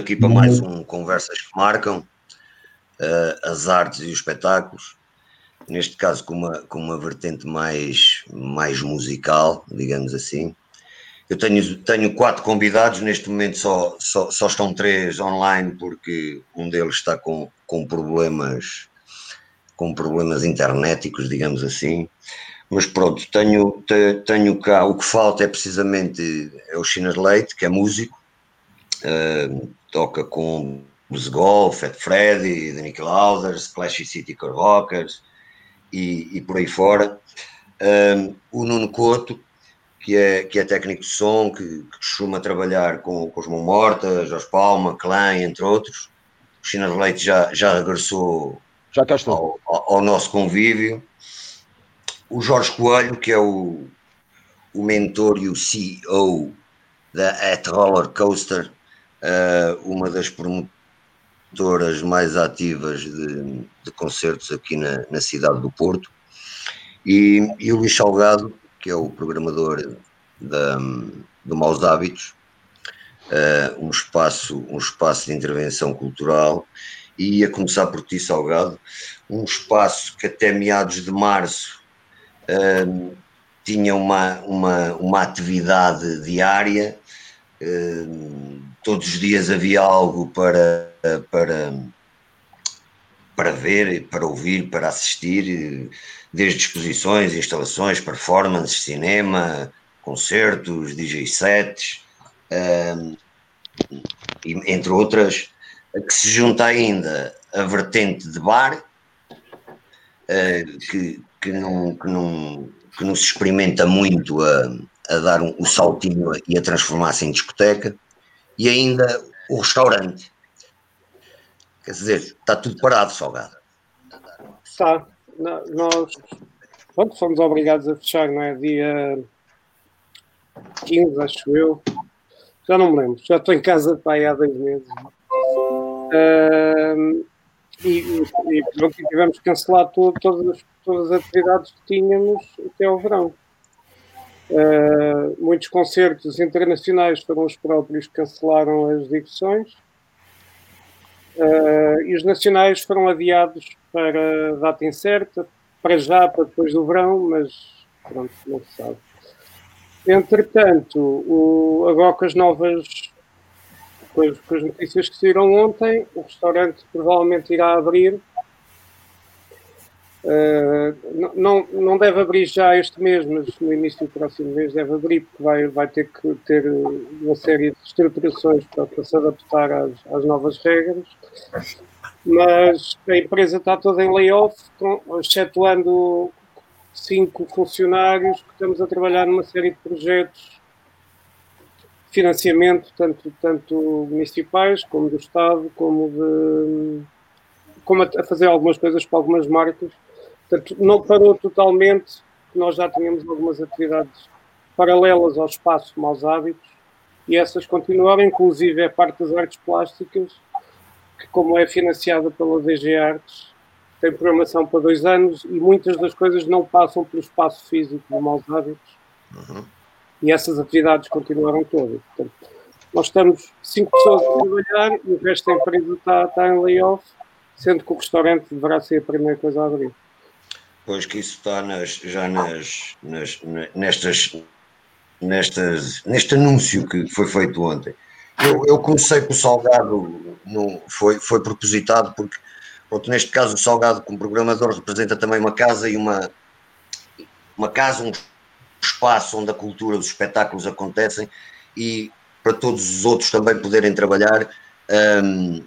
aqui para mais um Conversas que Marcam, uh, as artes e os espetáculos. Neste caso, com uma, com uma vertente mais, mais musical, digamos assim. Eu tenho, tenho quatro convidados, neste momento só, só, só estão três online, porque um deles está com, com problemas com problemas internéticos, digamos assim. Mas pronto, tenho, tenho cá, o que falta é precisamente é o Chinas Leite, que é músico, uh, toca com Blues Golf, Fat Freddy, The Nick Lauders, Clash City Rockers e, e, por aí fora. Uh, o Nuno Couto, que é, que é técnico de som, que, que costuma trabalhar com, com os Mão Morta, Jorge Palma, Clã, entre outros. O Chinas Leite já, já regressou já cá estou. Ao, ao, nosso convívio o Jorge Coelho, que é o, o mentor e o CEO da At Roller Coaster, uma das promotoras mais ativas de, de concertos aqui na, na, cidade do Porto, e, e, o Luís Salgado, que é o programador da, do Maus Hábitos, uh, um, espaço, um espaço de intervenção cultural, e a começar por ti, Salgado, um espaço que até meados de março uh, tinha uma, uma, uma atividade diária, todos os dias havia algo para, para, para ver, para ouvir, para assistir, desde exposições, instalações, performances, cinema, concertos, DJ sets, uh, entre outras, que se junta ainda a vertente de bar, que, que não, que não, que não se experimenta muito a, a dar um, o saltinho e a transformar-se em discoteca, e ainda o restaurante. Quer dizer, está tudo parado, salgado. Está. Nós pronto, fomos obrigados a fechar, não é? Dia 15, acho eu. Já não me lembro. Já estou em casa aí há dois meses. Uh, e, e, pronto, tivemos que cancelar todas, as, todas as atividades que tínhamos até ao verão. Uh, muitos concertos internacionais foram os próprios que cancelaram as digressões uh, e os nacionais foram adiados para data incerta, para já, para depois do verão, mas pronto, não se sabe. Entretanto, o, agora com as novas com as, com as notícias que saíram ontem, o restaurante provavelmente irá abrir. Uh, não, não deve abrir já este mês, mas no início do próximo mês deve abrir, porque vai, vai ter que ter uma série de estruturações para, para se adaptar às, às novas regras. Mas a empresa está toda em layoff, excetuando cinco funcionários que estamos a trabalhar numa série de projetos financiamento, tanto, tanto municipais, como do Estado, como de como a, fazer algumas coisas para algumas marcas. Portanto, não parou totalmente, nós já tínhamos algumas atividades paralelas ao espaço Maus Hábitos, e essas continuaram, inclusive a parte das artes plásticas, que como é financiada pela DG Artes, tem programação para dois anos e muitas das coisas não passam pelo espaço físico do Maus Hábitos. Uhum e essas atividades continuaram todas. Portanto, nós estamos cinco pessoas a trabalhar e o resto da empresa está, está em layoff, sendo que o restaurante deverá ser a primeira coisa a abrir. Pois que isso está nas, já nas, nas, nestas, nestas, neste anúncio que foi feito ontem. Eu, eu comecei com o Salgado, no, foi, foi propositado, porque pronto, neste caso o Salgado, como programador, representa também uma casa e uma, uma casa, um espaço onde a cultura dos espetáculos acontecem e para todos os outros também poderem trabalhar, um,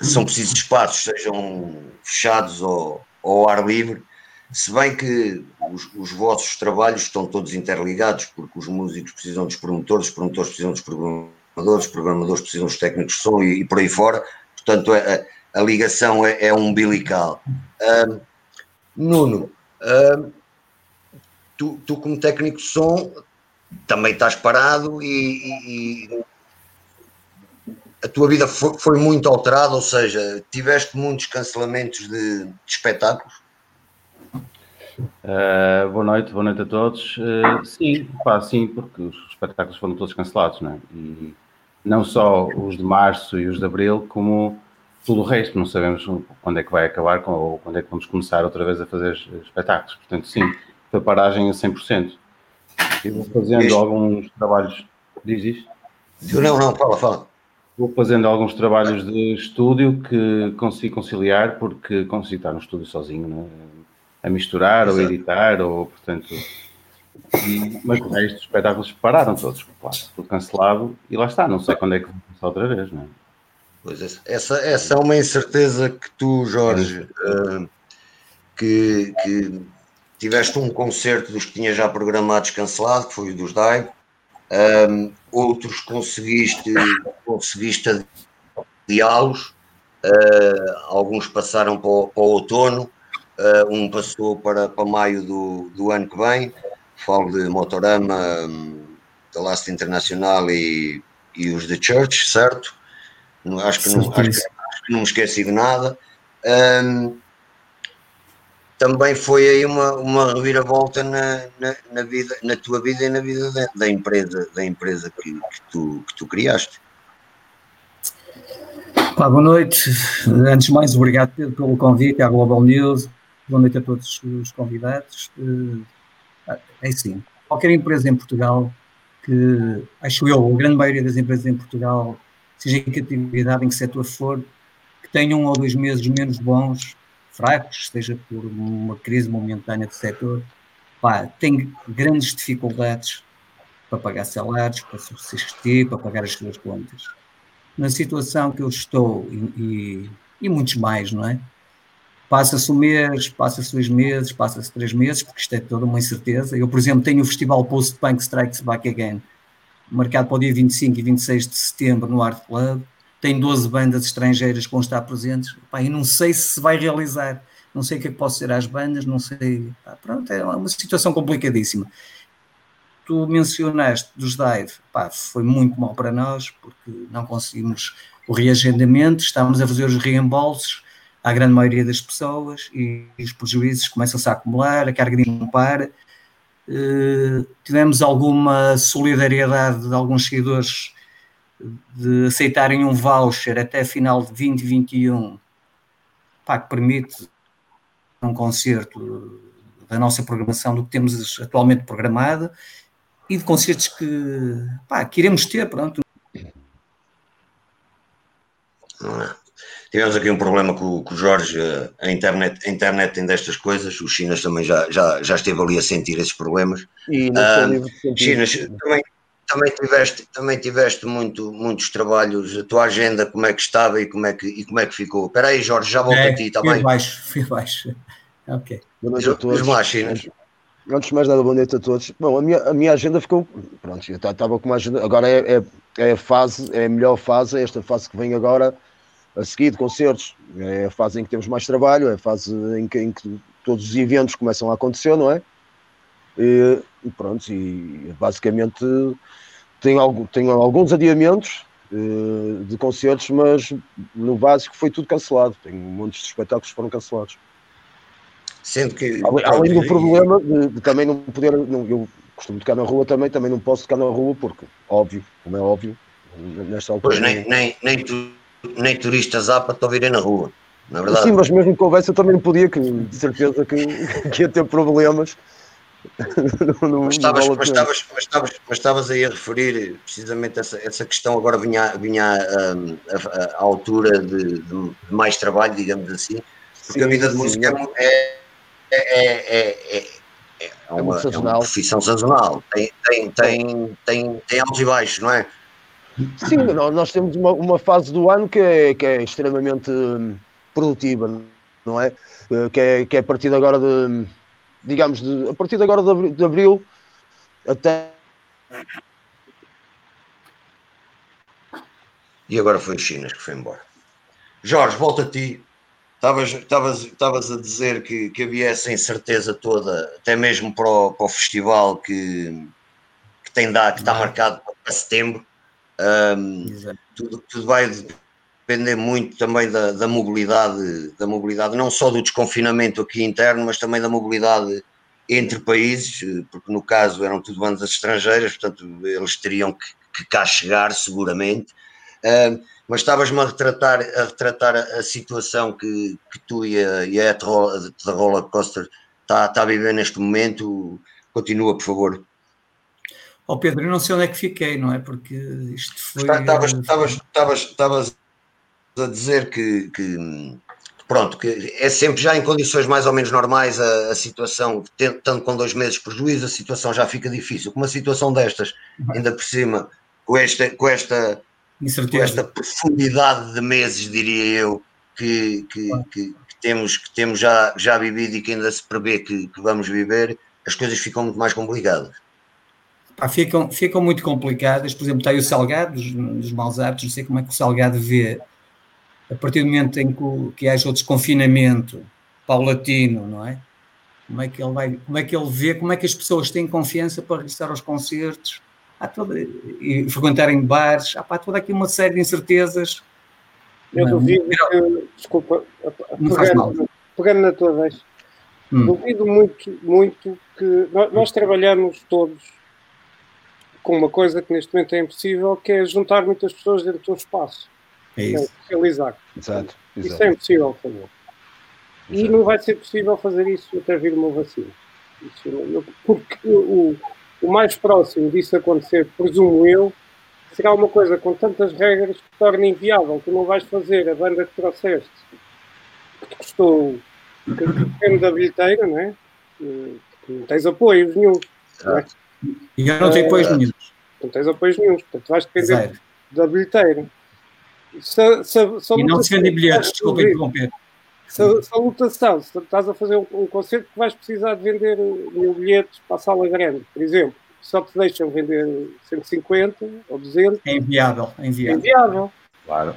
são precisos espaços, sejam fechados ou, ou ao ar livre, se bem que os, os, vossos trabalhos estão todos interligados, porque os músicos precisam dos promotores, os promotores precisam dos programadores, os programadores precisam dos técnicos de som e, e por aí fora, portanto a, a ligação é, é umbilical. Um, Nuno, um, tu, tu como técnico de som também estás parado e, e a tua vida foi, foi, muito alterada, ou seja, tiveste muitos cancelamentos de, de espetáculos? Uh, boa noite, boa noite a todos. Uh, sim, pá, sim, porque os espetáculos foram todos cancelados, não é? E não só os de março e os de abril, como tudo o resto. Não sabemos quando é que vai acabar ou quando é que vamos começar outra vez a fazer espetáculos. Portanto, sim, foi paragem a 100%. E vou fazendo isto. alguns trabalhos. Diz isto? Não, não, fala, fala. Vou fazendo alguns trabalhos de estúdio que consigo conciliar, porque consigo estar no estúdio sozinho, né? A misturar Exato. ou editar, ou portanto. E, mas o resto dos espetáculos pararam todos, claro, tudo cancelado, e lá está, não sei quando é que vou começar outra vez, não é? Pois essa, essa é uma incerteza que tu, Jorge, uh, que, que tiveste um concerto dos que tinha já programados cancelado, que foi o dos DAI, um, outros conseguiste, conseguiste adiá-los, uh, alguns passaram para o, para o outono, uh, um passou para, para maio do, do ano que vem, falo de Motorama, um, da Last Internacional e, e os de Church, certo? Acho que, não, acho, que, acho que não me esqueci de nada. Um, também foi aí uma, uma reviravolta na, na, na, vida, na tua vida e na vida da, da empresa, da empresa que, que, tu, que tu criaste. Olá, boa noite. Antes de mais, obrigado pelo convite à Global News. Boa noite a todos os convidados. Eh, é assim, qualquer empresa em Portugal que, acho eu, a grande maioria das empresas em Portugal, seja em que atividade, em que setor for, que tenham um ou dois meses menos bons, fracos, seja por uma crise momentânea de setor, pá, tem grandes dificuldades para pagar salários, para subsistir, para pagar as suas contas. Na situação que eu estou, e, e, e muitos mais, não é? Passa-se um mês, passa-se dois meses, passa-se três meses, porque isto é toda uma incerteza. Eu, por exemplo, tenho o festival Post-Punk Strikes Back Again, marcado para o dia 25 e 26 de setembro no Art Club. Tem 12 bandas estrangeiras que vão estar presentes, pá, e não sei se vai realizar, não sei o que é que posso ser às bandas, não sei, pá, pronto, é uma situação complicadíssima. Tu mencionaste dos Dive, pá, foi muito mal para nós, porque não conseguimos o reagendamento, estamos a fazer os reembolsos à grande maioria das pessoas e, os prejuízos começam-se a acumular, a carga de não para. Uh, tivemos alguma solidariedade de alguns seguidores de aceitarem um voucher até final de 2021, pá, que permite um concerto da nossa programação do que temos atualmente programado e de concertos que, pá, que iremos ter, pronto. Tivemos aqui um problema com, com, o Jorge, a internet, a internet tem destas coisas, os chinas também já, já, já esteve ali a sentir esses problemas. E não uh, Chinas também, também tiveste, também tiveste muito, muitos trabalhos, a tua agenda, como é que estava e como é que, e como é que ficou? Espera aí, Jorge, já volto é, a ti, está bem? baixo, fui baixo. Ok. Boa noite a todos. Antes de mais nada, boa noite a todos. Bom, a minha, a minha agenda ficou. Pronto, eu estava com uma agenda. Agora é, é, é, a fase, é a melhor fase, é esta fase que vem agora a seguir de concertos. É a fase em que temos mais trabalho, é a fase em que, em que todos os eventos começam a acontecer, não é? E, pronto, e basicamente tenho, tenho alguns adiamentos uh, de concertos, mas no básico foi tudo cancelado. Tenho montes de espetáculos que foram cancelados. Sendo que. Além, além do problema de, de, também não poder. Não, eu costumo tocar na rua também, também não posso tocar na rua, porque, óbvio, como é óbvio, nesta altura. Pois nem, nem, nem, tu, nem turistas há para te ouvirem na rua. Na verdade. Sim, mas mesmo que houvesse, eu também não podia, que de certeza que, que ia ter problemas mas, estavas, mas, estavas, mas, estavas, mas estavas aí a referir precisamente essa, essa questão, agora vinha, vinha à altura de, de, mais trabalho, digamos assim, porque sim, a vida de música é, é, é, é, é, uma, é uma profissão sazonal, tem, tem, tem, tem, tem altos e baixos, não é? Sim, nós temos uma, uma fase do ano que é, que é extremamente produtiva, não é? Que é, que é a partir agora de digamos, de, a partir de agora de abril, de abril até. E agora foi o Chinas que foi embora. Jorge, volta a ti. Estavas, estavas, estavas a dizer que, que havia essa incerteza toda, até mesmo para o, para o festival que, que tem dado, que está marcado para setembro. Um, tudo, tudo vai depender muito também da, da, mobilidade, da mobilidade, não só do desconfinamento aqui interno, mas também da mobilidade entre países, porque no caso eram tudo bandas estrangeiras, portanto eles teriam que, que cá chegar seguramente. Uh, mas estavas-me a retratar, a, retratar a, situação que, que tu e a, e a Roller Coaster está, está a viver neste momento. Continua, por favor. Ó oh Pedro, eu não sei onde é que fiquei, não é? Porque isto foi. Estavas a dizer que, que, pronto, que é sempre já em condições mais ou menos normais a, a situação, estando com dois meses de prejuízo, a situação já fica difícil. Com uma situação destas, ainda por cima, com esta, com esta com esta profundidade de meses, diria eu, que, que, que, temos, que temos já, já vivido e que ainda se prevê que, que vamos viver, as coisas ficam muito mais complicadas. Pá, ficam, ficam muito complicadas. Por exemplo, está aí o Salgado, dos, dos maus hábitos, não sei como é que o Salgado vê, a partir do momento em que, que haja o desconfinamento paulatino, não é? Como é que ele vai, como é que ele vê, como é que as pessoas têm confiança para regressar aos concertos, há toda, e frequentarem bares, há pá, toda aqui uma série de incertezas. Eu não, duvido que, desculpa, pegando, pegando na tua vez, hum. duvido muito, muito que nós, nós, trabalhamos todos com uma coisa que neste momento é impossível, que é juntar muitas pessoas dentro de um espaço. É isso. É, realizar. Exato, exato. Isso é impossível fazer. E não vai ser possível fazer isso até vir uma vacina. Isso, porque o, o mais próximo disso acontecer, presumo eu, será uma coisa com tantas regras que torna inviável. Tu não vais fazer a banda que trouxeste, que te custou depende da bilheteira, não é? Não tens apoios nenhum. Não é? E eu não tenho apoios uh, nenhum. Não tens apoios nenhum, portanto vais depender da bilheteira. Se, se, se e não se vendem bilhetes, desculpa interromper. Se, se a lotação, se estás a fazer um, um, concerto que vais precisar de vender mil bilhetes para a sala grande, por exemplo, só te deixam vender 150 ou 200. É inviável, é inviável. É inviável. Claro.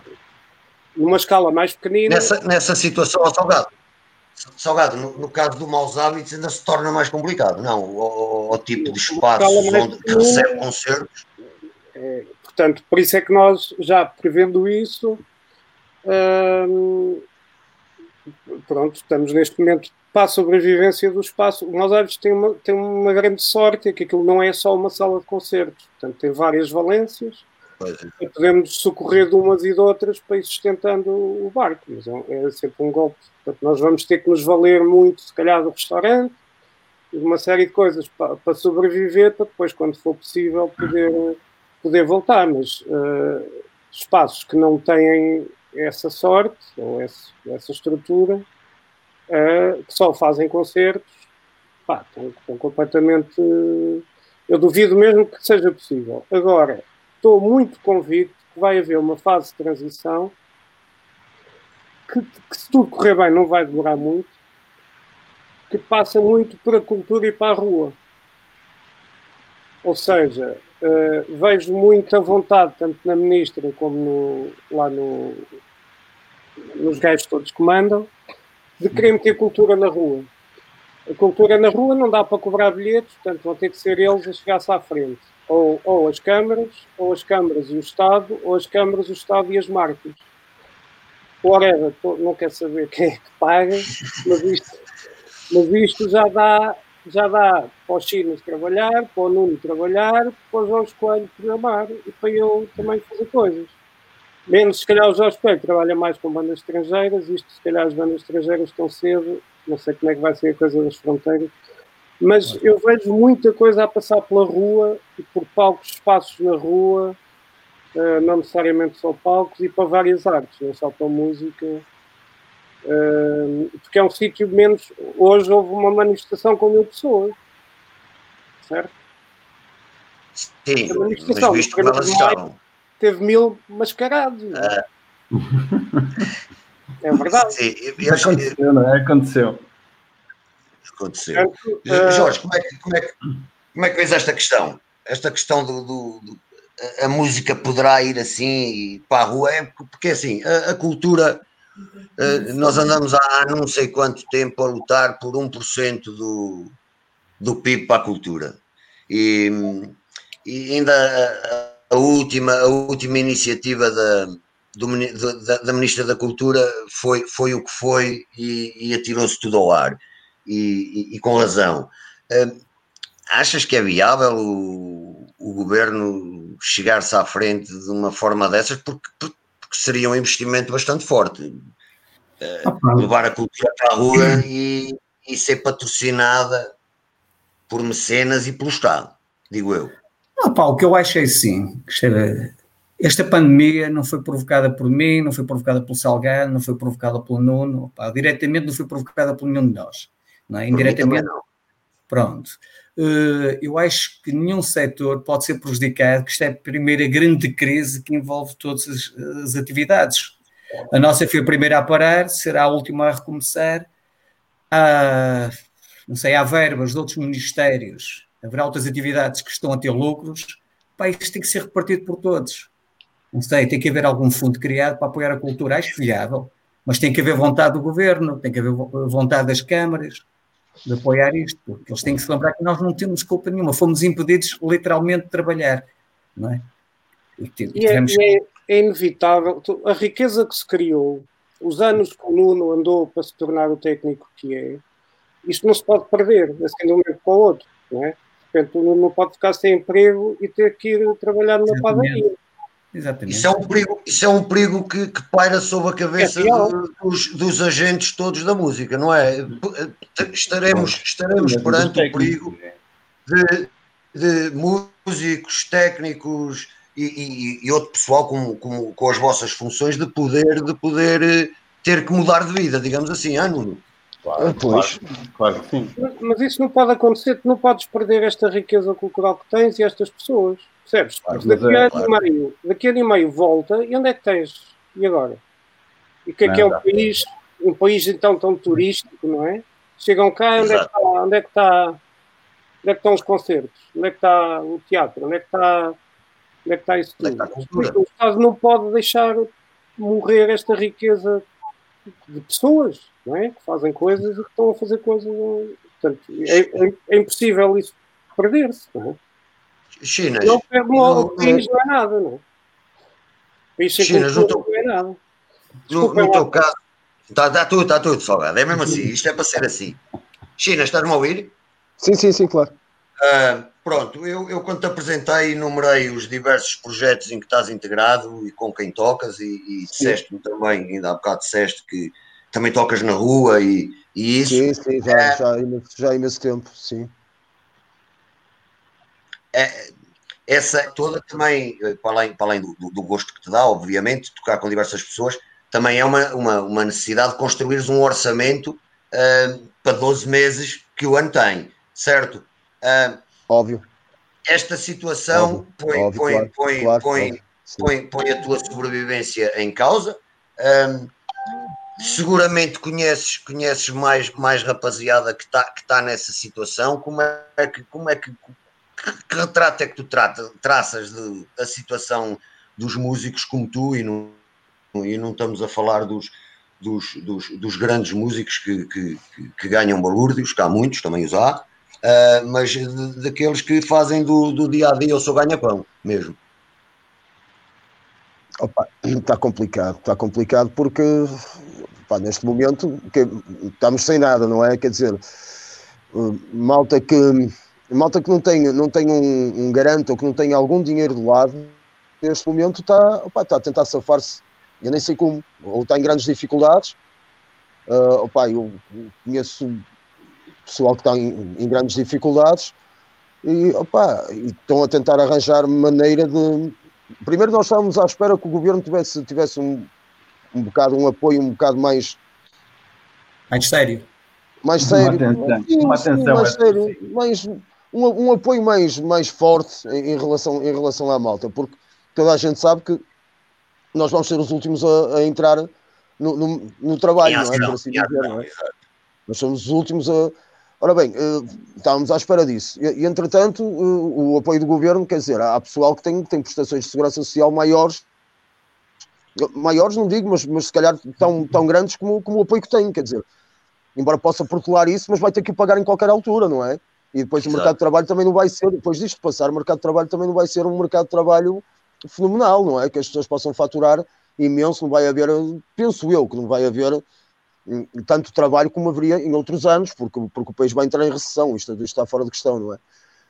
Numa escala mais pequenina. Nessa, nessa situação, Salgado, Salgado no, no, caso do maus hábitos ainda se torna mais complicado, não? O, o, o tipo de espaço onde que recebe concertos. É, portanto, por isso é que nós, já prevendo isso, hum, pronto, estamos neste momento para a sobrevivência do espaço. O Mozart tem uma, tem uma grande sorte, é que aquilo não é só uma sala de concertos, portanto tem várias valências é. E podemos socorrer de umas e de outras para ir sustentando o barco, mas é, é, sempre um golpe. Portanto, nós vamos ter que nos valer muito, se calhar, do restaurante e de uma série de coisas para, para sobreviver, para depois, quando for possível, poder, poder voltar. Mas uh, espaços que não têm essa sorte ou essa, essa estrutura, uh, que só fazem concertos, pá, estão, estão, completamente. Eu duvido mesmo que seja possível. Agora, estou muito convicto que vai haver uma fase de transição que, que, se tudo correr bem, não vai demorar muito, que passa muito para a cultura e para a rua. Ou seja, uh, vejo muita vontade, tanto na ministra como no, lá no, nos gajos todos que mandam, de querer meter cultura na rua. A cultura na rua não dá para cobrar bilhetes, portanto vão ter que ser eles a chegar-se à frente. Ou, ou as câmaras, ou as câmaras e o Estado, ou as câmaras, o Estado e as marcas. Whatever, não quer saber quem é que paga, mas isto, mas isto já dá já dá para os chinos trabalhar, para o Nuno trabalhar, para o Jorge Coelho programar e para eu também fazer coisas. Menos, se calhar, o Jorge Coelho trabalha mais com bandas estrangeiras, isto, se calhar, as bandas estrangeiras estão cedo, não sei como é que vai ser a coisa das fronteiras, mas eu vejo muita coisa a passar pela rua e por palcos, espaços na rua, uh, não necessariamente só palcos, e para várias artes, não só para música, uh, porque é um sítio menos. Hoje houve uma manifestação com mil pessoas, certo? Sim, mas visto como elas estavam teve mil mascarados. É, é verdade. Sim, eu, aconteceu, não é? Aconteceu. Aconteceu. uh... Jorge, como é, que, como, é que, como é que vês esta questão? Esta questão do, do, do a música poderá ir assim para a rua, é porque assim, a, a cultura, uh, nós andamos há, não sei quanto tempo a lutar por 1% do, do PIB para a cultura. E, e ainda a última, a última iniciativa da, do, da, da, Ministra da Cultura foi, foi o que foi e, e atirou-se tudo ao ar, e, e, e com razão. Uh, achas que é viável o, o governo chegar-se à frente de uma forma dessas? Porque, porque seria um investimento bastante forte. Uh, levar a cultura para a rua e, e ser patrocinada por mecenas e pelo Estado, digo eu. Não, pá, o que eu acho é assim, esta pandemia não foi provocada por mim, não foi provocada pelo Salgado, não foi provocada pelo Nuno, pá, diretamente não foi provocada por nenhum de nós, é? indiretamente não. Pronto. Uh, eu acho que nenhum setor pode ser prejudicado, que esta é a primeira grande crise que envolve todas as, as atividades. A nossa foi a primeira a parar, será a última a recomeçar. Há, não sei, há verbas de outros ministérios, haverá outras atividades que estão a ter lucros. Pá, isto tem que ser repartido por todos. Não sei, tem que haver algum fundo criado para apoiar a cultura, acho viável, mas tem que haver vontade do governo, tem que haver vontade das câmaras de apoiar isto, porque eles têm que se lembrar que nós não temos culpa nenhuma, fomos impedidos literalmente de trabalhar, não é? E, e, é, e é, é, inevitável, a riqueza que se criou, os anos que o Nuno andou para se tornar o técnico que é, isto não se pode perder, assim de um momento para o outro, não é? Portanto, o Nuno não pode ficar sem emprego e ter que ir trabalhar numa padaria. Exatamente. Isso é um perigo, isso é um perigo que, que paira sobre a cabeça é dos, dos, agentes todos da música, não é? Estaremos, estaremos perante o perigo de, de músicos, técnicos e, e, e, outro pessoal com, com, com as vossas funções de poder, de poder eh, ter que mudar de vida, digamos assim, ah, Nuno? Claro, pois. claro, claro que sim. Mas, mas, isso não pode acontecer, tu não podes perder esta riqueza cultural que tens e estas pessoas. Percebes? Claro, daqui, é, a claro. meio, daqui a ano e meio volta e onde é que tens? E agora? E o que é não, que é um país, um país então tão turístico, não é? Chegam cá, onde é, que está, onde é que está? Onde é que estão os concertos? Onde é que está o teatro? Onde é que está, onde é que está isso tudo? É o Estado não pode deixar morrer esta riqueza de pessoas, não é? Que fazem coisas e que estão a fazer coisas. Portanto, é, é, é impossível isso perder-se, não é? Chinas. Não perde o país não é nada, não. País Chinas, não, tô... não é nada. Desculpa, no, no teu caso, está tá tudo, está tudo salgado. É mesmo assim, isto é para ser assim. China, estás-me a ouvir? Sim, sim, sim, claro. Uh, pronto, eu, eu quando te apresentei enumerei os diversos projetos em que estás integrado e com quem tocas e, e disseste-me também, ainda há bocado disseste que também tocas na rua e, e isso. Sim, sim, já, é, já, já há imenso tempo, sim. É, essa toda também, para além, para além do, do, gosto que te dá, obviamente, tocar com diversas pessoas, também é uma, uma, uma necessidade de construires um orçamento uh, para 12 meses que o ano tem, certo? Uh, Óbvio. Esta situação Óbvio. põe, Óbvio, põe, claro, põe, claro, põe, claro. põe, põe, a tua sobrevivência em causa. Um, seguramente conheces, conheces mais, mais rapaziada que está que tá nessa situação. Como é que, como é que que retrato é que tu trata, traças de, da situação dos músicos como tu e não, e não estamos a falar dos, dos, dos, dos grandes músicos que, que, que, ganham balúrdios, que há muitos, também os há, uh, mas daqueles que fazem do, do dia a dia o seu ganha-pão mesmo. Opa, está complicado, está complicado porque opa, neste momento que, estamos sem nada, não é? Quer dizer, malta que malta que não tem, não tem um, um garante ou que não tem algum dinheiro do lado, neste momento está, opa, está a tentar safar-se, eu nem sei como, ou está em grandes dificuldades. Uh, opa, eu conheço pessoal que está em, em grandes dificuldades e, opa, e estão a tentar arranjar maneira de. Primeiro, nós estávamos à espera que o governo tivesse, tivesse um, um bocado, um apoio um bocado mais. Mais sério. Mais sério. Uma atenção. Sim, uma atenção mais sério. Mais, um, um apoio mais, mais forte em, em, relação, em relação à malta, porque toda a gente sabe que nós vamos ser os últimos a, a entrar no, no, no trabalho, não é? Por assim dizer, não é? Nós somos os últimos a. Ora bem, uh, estávamos à espera disso. E, entretanto, uh, o apoio do governo, quer dizer, há pessoal que tem, tem prestações de segurança social maiores, maiores não digo, mas, mas se calhar tão, tão grandes como, como o apoio que tem, quer dizer, embora possa protelar isso, mas vai ter que o pagar em qualquer altura, não é? E depois Exato. o mercado de trabalho também não vai ser, depois disto passar, o mercado de trabalho também não vai ser um mercado de trabalho fenomenal, não é? Que as pessoas possam faturar imenso, não vai haver, penso eu, que não vai haver tanto trabalho como haveria em outros anos, porque, porque o país vai entrar em recessão, isto, isto está fora de questão, não é?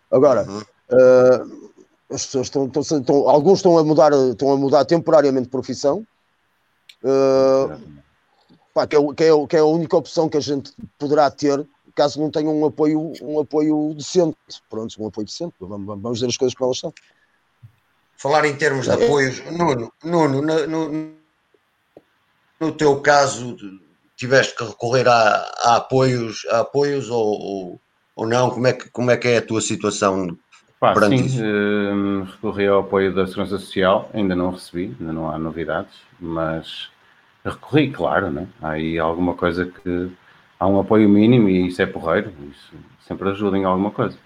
Agora, uhum. uh, as pessoas estão, estão, estão, alguns estão a mudar, estão a mudar temporariamente de profissão, uh, pá, que, é, que, é, que é a única opção que a gente poderá ter caso não tenha um apoio, um apoio decente. Pronto, um apoio decente, vamos, vamos ver as coisas como elas são. Falar em termos de é. apoios, Nuno, Nuno no, no, no teu caso, tiveste que recorrer a, a apoios, a apoios ou, ou, ou, não? Como é, que, como é que é a tua situação Pá, sim, uh, recorri ao apoio da Segurança Social, ainda não recebi, ainda não há novidades, mas recorri, claro, né? há aí alguma coisa que há um apoio mínimo e isso é porreiro, isso sempre ajuda em alguma coisa.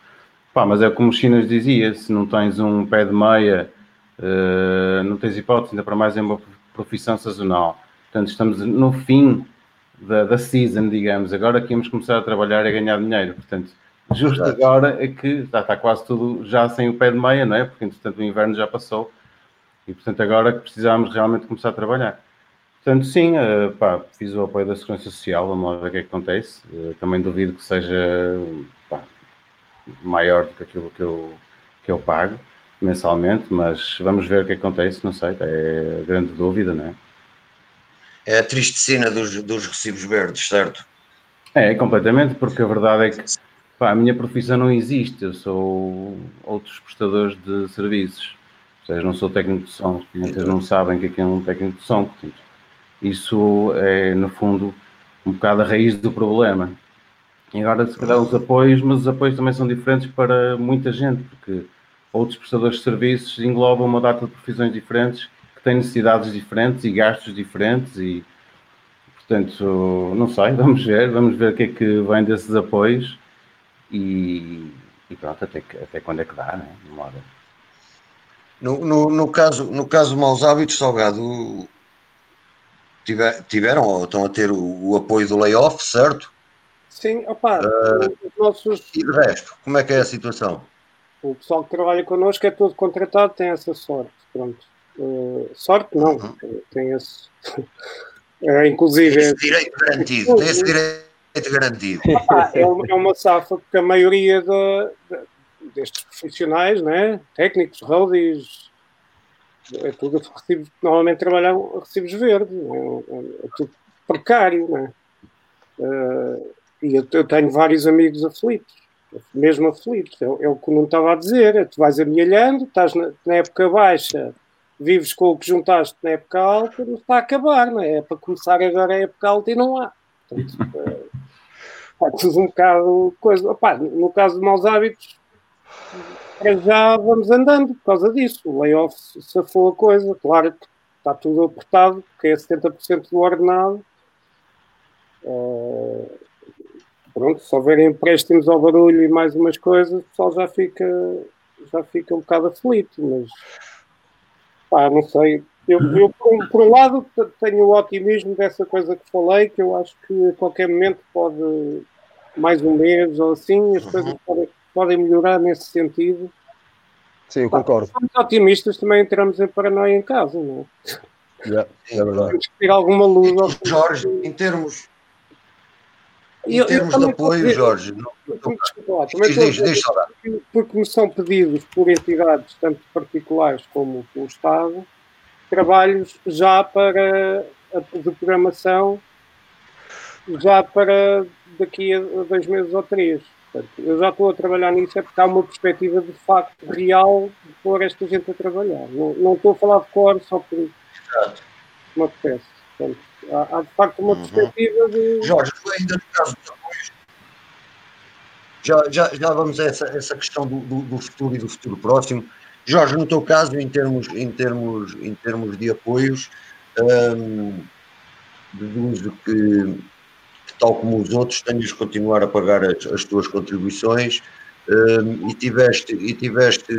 Pá, mas é como o Chinas dizia, se não tens um pé de meia, uh, não tens hipótese, ainda para mais é uma profissão sazonal. Portanto, estamos no fim da, da season, digamos, agora que íamos começar a trabalhar e a ganhar dinheiro, portanto Justo agora é que já está quase tudo já sem o pé de meia, não é? Porque entretanto o inverno já passou e portanto agora que precisamos realmente começar a trabalhar. Portanto, sim, uh, pá, fiz o apoio da Segurança Social, vamos lá ver o que é que acontece. Uh, também duvido que seja pá, maior do que aquilo que eu, que eu pago mensalmente, mas vamos ver o que acontece, não sei, é grande dúvida, não é? É a triste cena dos, dos recibos verdes, certo? É, completamente, porque a verdade é que Pá, a minha profissão não existe, eu sou outros prestadores de serviços. Ou seja, não sou técnico de som, muitas não sabem o que é, é um técnico de som. Portanto, isso é, no fundo, um bocado a raiz do problema. E agora, se calhar, os apoios, mas os apoios também são diferentes para muita gente, porque outros prestadores de serviços englobam uma data de profissões diferentes, que têm necessidades diferentes e gastos diferentes e, portanto, não sei, vamos ver, vamos ver o que é que vem desses apoios e, e pronto, até, até quando é que dá, né? No, no, no, caso, no caso de maus hábitos, Salgado, tiver, tiveram ou estão a ter o, o apoio do layoff, certo? Sim, opá, uh, os nossos... E de resto, como é que é a situação? O pessoal que trabalha connosco é todo contratado, tem essa sorte, pronto. Uh, sorte não, uhum. tem esse... é, inclusive... Esse direito garantido, tem esse direito garantido. Ah, é, uma, é uma safa porque a maioria de, destes profissionais, né? técnicos, roadies, é tudo recibos, normalmente trabalham recibos verdes, é, é, é tudo precário, né? Uh, e eu, eu, tenho vários amigos aflitos, mesmo aflitos, é, é o que não estava a dizer, é, tu vais amealhando, estás na, na, época baixa, vives com o que juntaste na época alta, não está a acabar, não é? é para começar agora a época alta e não há. Portanto, uh, Pá, tudo um bocado coisa. No caso de maus hábitos, já vamos andando por causa disso. O layoff safou a coisa. Claro que está tudo apertado, porque é 70% do ordenado. Uh, pronto, se houver empréstimos ao barulho e mais umas coisas, o pessoal já fica, já fica um bocado aflito, mas pá, não sei. Eu, eu por, por, um lado, tenho o otimismo dessa coisa que falei, que eu acho que a qualquer momento pode, mais um mês ou assim, as uhum. coisas podem, podem, melhorar nesse sentido. Sim, eu concordo. Somos otimistas, também entramos em paranoia em casa, não é? Yeah, é verdade. Temos que ter alguma luz. Jorge, em termos, em eu, termos eu de apoio, dizer, Jorge, não, desculpa também diz, diz, porque, porque me são pedidos por entidades, tanto particulares como pelo Estado, trabalhos já para a de programação, já para daqui a dois meses ou três. Portanto, eu já estou a trabalhar nisso, é porque há uma perspectiva de facto real de pôr esta gente a trabalhar. Não, não estou a falar de cor só por Exato. me apetece. Portanto, há, há, de facto uma uhum. perspectiva de. Jorge, ainda no caso dos apoios, já, já, já vamos a essa, essa questão do, do, do futuro e do futuro próximo. Jorge, no teu caso, em termos, em termos, em termos de apoios, hum, deduzo que, tal como os outros, tenhas de continuar a pagar as, as tuas contribuições hum, e tiveste, e tiveste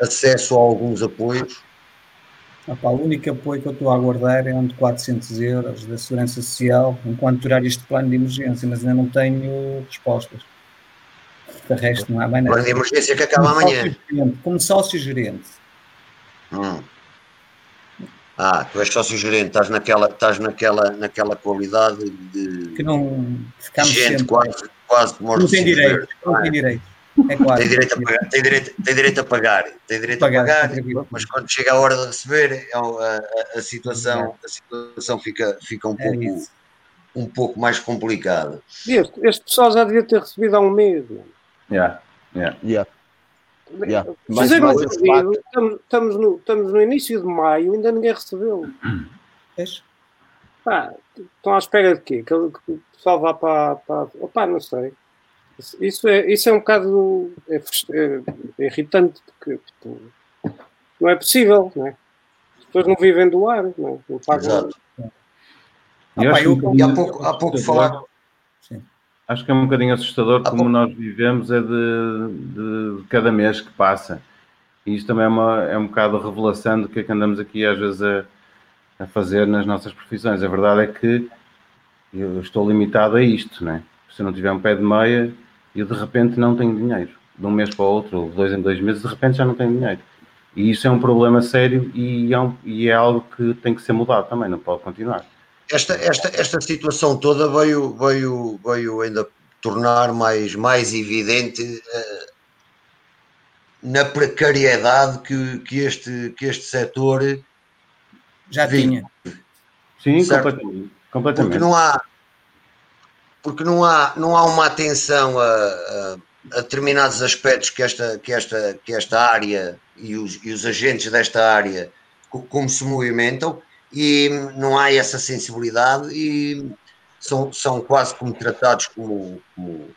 acesso a alguns apoios. Opa, o único apoio que eu estou a aguardar é um de 400 euros da Segurança Social enquanto durar este plano de emergência, mas ainda não tenho respostas. De resto, não há mais nada. Plano de emergência que acaba como amanhã. Sócio como sócio gerente. Hum. Ah, tu és sócio-gerente, estás naquela, estás naquela, naquela qualidade de, Que não ficamos gente sempre. quase, quase de morte Não tem de direito, verde, não não é? tem direito. É claro. Tem direito, a pagar, tem, direito, tem direito a pagar, tem direito Pagar, a pagar, mas quando chega a hora de receber, é a, a- a situação, a situação fica, fica um, É pouco, isso. um pouco mais complicada. Este, este pessoal já devia ter recebido há um mês. Yeah, yeah. Yeah. Yeah. Mais- Fizeram esse pedido, estamos, estamos, no, estamos no início de maio, ainda ninguém recebeu. Pá, estão à espera de quê? Que, o pessoal vá para. para opá, não sei. Isso- é, isso é um bocado é é- é irritante, porque tipo, não é possível, não é? As pessoas não vivem do ar, não, é? não pagam. Exato. E eu Ah, pá, eu- um bocadinho E há pouco, há pouco falar, Acho que é um bocadinho assustador Há como nós vivemos é de, de cada mês que passa. E isto também é, uma, é um bocado a revelação do que é que andamos aqui às vezes a, a fazer nas nossas profissões. A verdade é que eu estou limitado a isto, né? Se eu não tiver um pé de meia, eu de repente não tenho dinheiro. De um mês para o outro, ou de dois em dois meses, de repente já não tenho dinheiro. E isso é um problema sério e é, um- e é algo que tem que ser mudado também, não pode continuar. Esta, esta, esta situação toda veio, veio, veio ainda tornar mais, mais evidente eh, na precariedade que, que, este, que este setor Já Sim. tinha. Sim, Certo. completamente. completamente. porque não há porque não há não há uma atenção a, a- a determinados aspectos que esta que esta que esta área e os, e os agentes desta área co- como se movimentam e não há essa sensibilidade e são, são quase como tratados como, como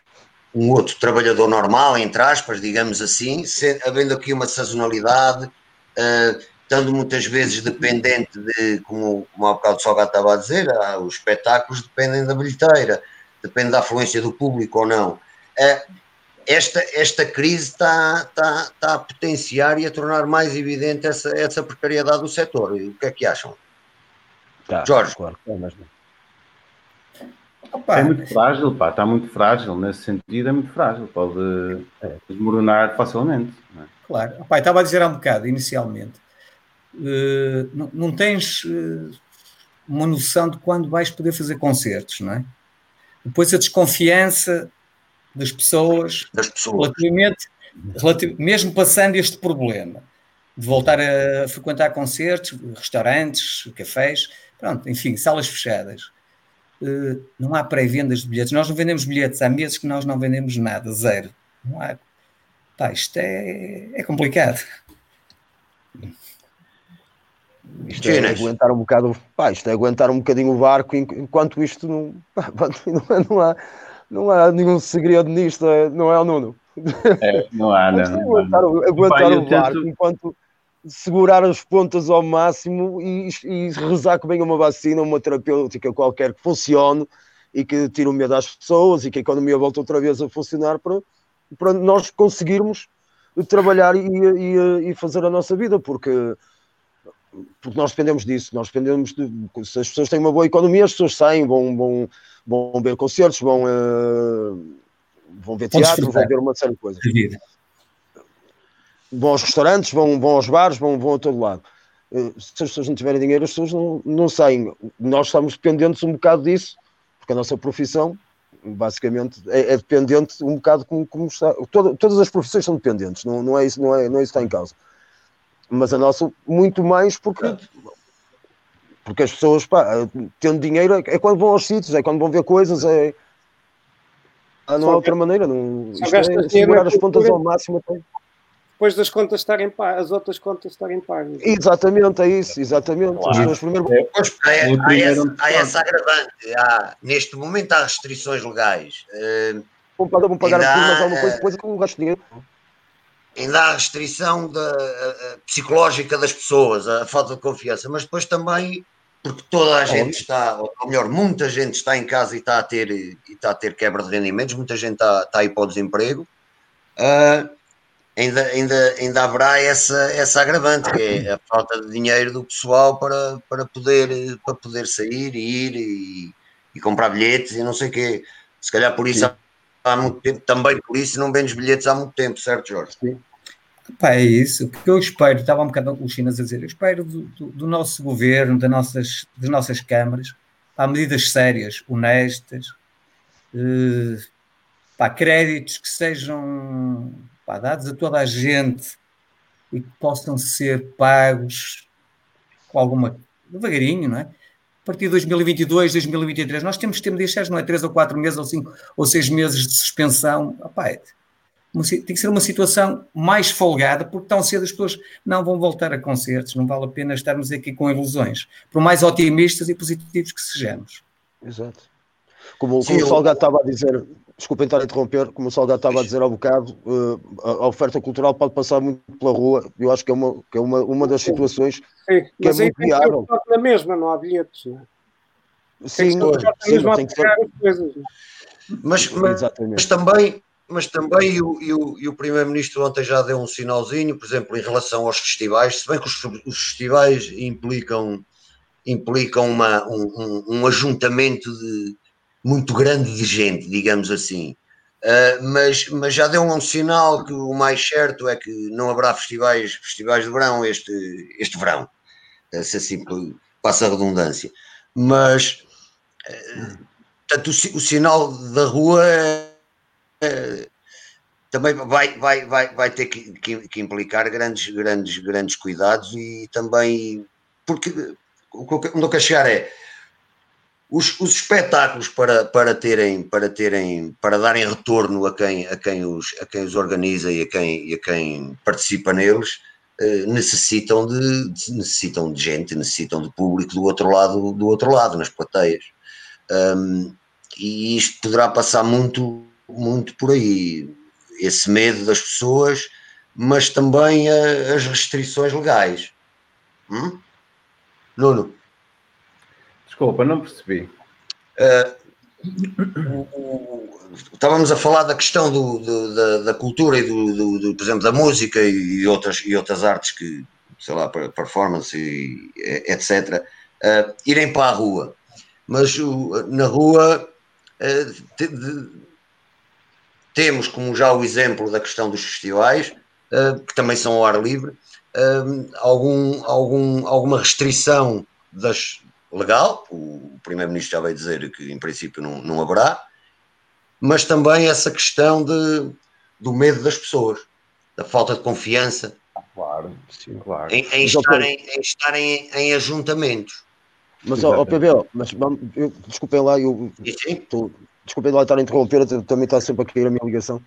um outro trabalhador normal, entre aspas, digamos assim, havendo aqui uma sazonalidade, eh, estando muitas vezes dependente de, como, como há bocado o Salgado estava a dizer, os espetáculos dependem da bilheteira, depende da afluência do público ou não. Eh, esta, esta crise está, está, está a potenciar e a tornar mais evidente essa, essa precariedade do setor. E O que é que acham? Tá, Jorge. Claro, é mesmo. Opa, É muito frágil, pá, está muito frágil, nesse sentido é muito frágil, pode desmoronar facilmente. não é? Claro. Opa, estava a dizer há um bocado, inicialmente, eh, não, não tens eh, uma noção de quando vais poder fazer concertos, não é? Depois a desconfiança das pessoas Das pessoas. relativamente, relativ- mesmo passando este problema de voltar a frequentar concertos, restaurantes, cafés, pronto, enfim, salas fechadas. Eh, não há pré-vendas de bilhetes. Nós não vendemos bilhetes. Há meses que nós não vendemos nada, zero. Não há. Pá, isto é, é complicado. Isto é aguentar um bocado, pá, isto é aguentar um bocadinho o barco en- enquanto isto não, pá, não, há- não há, não há nenhum segredo nisto, é- não é o Nuno? É, não há, não. Isto é não há. aguentar, o- aguentar o barco tento- enquanto segurar as pontas ao máximo e, e rezar que venha uma vacina, uma terapêutica qualquer que funcione e que tire o medo às pessoas e que a economia volte outra vez a funcionar para, para nós conseguirmos trabalhar e, e- e fazer a nossa vida, porque, porque nós dependemos disso, nós dependemos de se as pessoas têm uma boa economia, as pessoas saem, vão, vão, vão ver concertos, vão, eh, vão ver teatro, vão ver uma série de coisas. Vão aos restaurantes, vão, vão aos bares, vão, vão a todo lado. Eh, Se as pessoas não tiverem dinheiro, as pessoas não, não saem. Nós estamos dependentes um bocado disso, porque a nossa profissão, basicamente, é, é dependente um bocado como, como está. Toda- todas as profissões são dependentes, não, não, é isso, não, é, não é isso que está em causa. Mas a nossa, muito mais, porque, porque as pessoas, pá, tendo dinheiro, é quando vão aos sítios, é quando vão ver coisas, é. Ah, não há outra maneira, não, isto é segurar as pontas ao máximo até. Depois das contas estarem pagas, as outras contas estarem pagas. Exatamente, é isso, exatamente. Claro. pessoas primeiro Pois, há, É o há essa, há essa agravante. Há, neste momento há restrições legais. Eh, vão pagar, vão pagar mas há, alguma coisa eh, depois é que não gasto dinheiro. ainda há a restrição da, a- a psicológica das pessoas, a falta de confiança, mas depois também porque toda a gente está, ou melhor, muita gente está em casa e está a ter, e está a ter quebra de rendimentos, muita gente está, está a ir para o desemprego. Ah, ainda, ainda, ainda haverá essa, essa agravante, que é a falta de dinheiro do pessoal para, para, poder, para poder sair e ir e, e comprar bilhetes e não sei o quê. Se calhar por isso há, há muito tempo, também por isso não vendes bilhetes há muito tempo, certo, Jorge? Pá, é isso. O que eu espero, estava um bocado com os chineses a dizer, eu espero do, do, do nosso governo, das nossas, das nossas câmaras, pá, medidas sérias, honestas, eh, pá, créditos que sejam pá, dados a toda a gente e que possam ser pagos com alguma devagarinho, não é? A partir de 2022, 2023, nós temos que ter medidas não é? Três ou quatro meses ou cinco ou seis meses de suspensão. Opá, é, tem que ser uma situação mais folgada, porque tão cedo as pessoas não vão voltar a concertos, não vale a pena estarmos aqui com ilusões, por mais otimistas e positivos que sejamos. Exato. Como, como o Salgado estava a dizer, desculpem estar a interromper, como o Salgado estava a dizer há bocado, uh, a, oferta cultural pode passar muito pela rua, eu acho que é uma, que é uma, uma das situações Sim, que é muito viável. na mesma, não há bilhetes, não é? Sim, tem que ser. Mas, mas, mas, também mas também e o, e o, e o Primeiro-Ministro ontem já deu um sinalzinho, por exemplo, em relação aos festivais, se bem que os, os festivais implicam, implicam uma, um, um, um, ajuntamento de, muito grande de gente, digamos assim. Uh, mas, mas já deu um sinal que o mais certo é que não haverá festivais, festivais de verão este, este verão, se assim passa a redundância. Mas uh, o, o sinal da rua é também vai, vai, vai, vai ter que, que, que, implicar grandes, grandes, grandes cuidados e também porque o que eu quero chegar é os, os espetáculos para, para terem para terem para darem retorno a quem a quem os a quem os organiza e a quem e a quem participa neles eh, necessitam de, necessitam de gente necessitam de público do outro lado do outro lado nas plateias um, e isto poderá passar muito muito por aí, esse medo das pessoas, mas também a, as restrições legais. Hum? Nuno? Desculpa, não percebi. Uh, estávamos a falar da questão do, do, da, da, cultura e do, do, do, por exemplo, da música e outras, e outras artes que, sei lá, performance e etc., uh, irem para a rua. Mas na rua uh, temos, como já o exemplo da questão dos festivais, que também são ao ar livre, algum, algum, alguma restrição das, legal, o Primeiro-Ministro já veio dizer que em princípio não, não haverá, mas também essa questão de, do medo das pessoas, da falta de confiança. Claro, sim, claro. Em, em estarem, em, estarem em ajuntamentos. Mas, ó, PBO, mas eu, desculpem lá, eu estou desculpem lá estar a interromper, também está sempre a cair a minha ligação,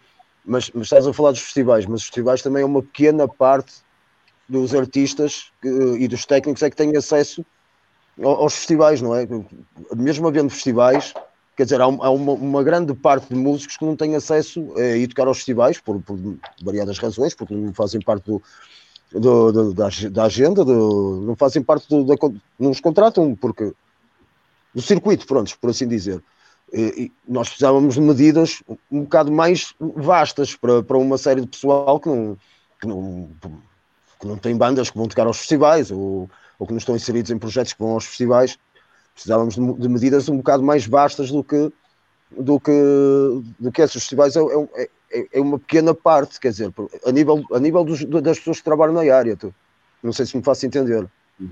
mas, mas estás a falar dos festivais, mas os festivais também é uma pequena parte dos artistas que, e dos técnicos é que têm acesso aos festivais, não é? Mesmo havendo festivais, quer dizer, há, uma, uma, grande parte de músicos que não têm acesso a ir tocar aos festivais por, por variadas razões, porque não fazem parte do, do, do da, da, agenda, do, não fazem parte do, da, não os contratam porque do circuito, pronto, por assim dizer e nós precisávamos de medidas um bocado mais vastas para, para uma série de pessoal que não, que não, que não tem bandas que vão tocar aos festivais ou, ou que não estão inseridos em projetos que vão aos festivais. Precisávamos de, de medidas um bocado mais vastas do que, do que, do que esses festivais. É, é, é, é uma pequena parte, quer dizer, a nível, a nível dos, das pessoas que trabalham na área. Tu. Não sei se me faço entender.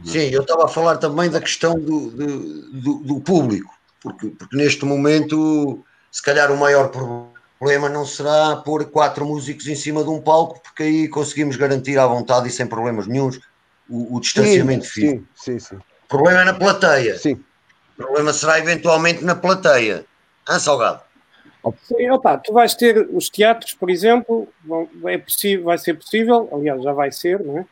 Sim, eu estava a falar também da questão do, do, do público porque, porque neste momento, se calhar o maior problema não será pôr quatro músicos em cima de um palco, porque aí conseguimos garantir à vontade e sem problemas nenhums o, o distanciamento sim, físico. Sim, sim, sim. O problema é na plateia. Sim. O problema será eventualmente na plateia. Ah, Salgado? Sim, opa, tu vais ter os teatros, por exemplo, vão, é possível, vai ser possível, aliás, já vai ser, não é?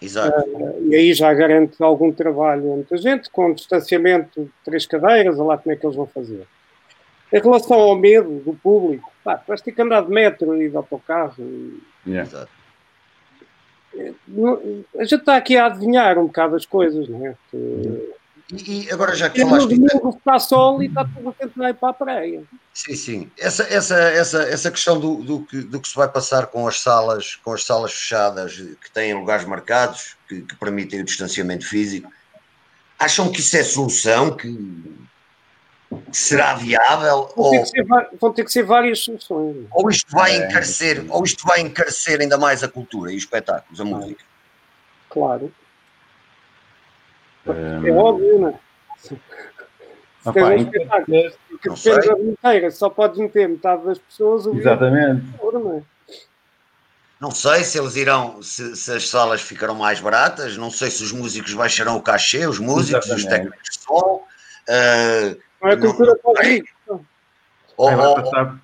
Exato. Uh, e aí já garante algum trabalho a muita gente, com distanciamento de três cadeiras, olha lá como é que eles vão fazer. Em relação ao medo do público, pá, vais ter que andar de metro e de autocarro. E... Yeah. A gente está aqui a adivinhar um bocado as coisas, não é? Que... E, e, agora já que falaste. Domingo está sol e está tudo a tentar ir para a praia. Sim, sim. Essa, essa, essa, essa questão do, do, que, do que se vai passar com as salas, com as salas fechadas que têm lugares marcados, que, que permitem o distanciamento físico, acham que isso é solução? Que será viável vão, ou, ter que ser, vão ter que ser várias soluções. ou isto vai é, encarecer, ou isto vai encarecer ainda mais a cultura e os espetáculos, a música. Claro. Um... É óbvio, não é? Se Opa, tens um espetáculo que depende da bilheteira, só podes meter metade das pessoas. Exatamente. não, é? não sei se eles irão, se, se, as salas ficarão mais baratas, não sei se os músicos baixarão o cachê, os músicos, Exatamente. os técnicos de som. Uh, não é cultura oh, vai, passar,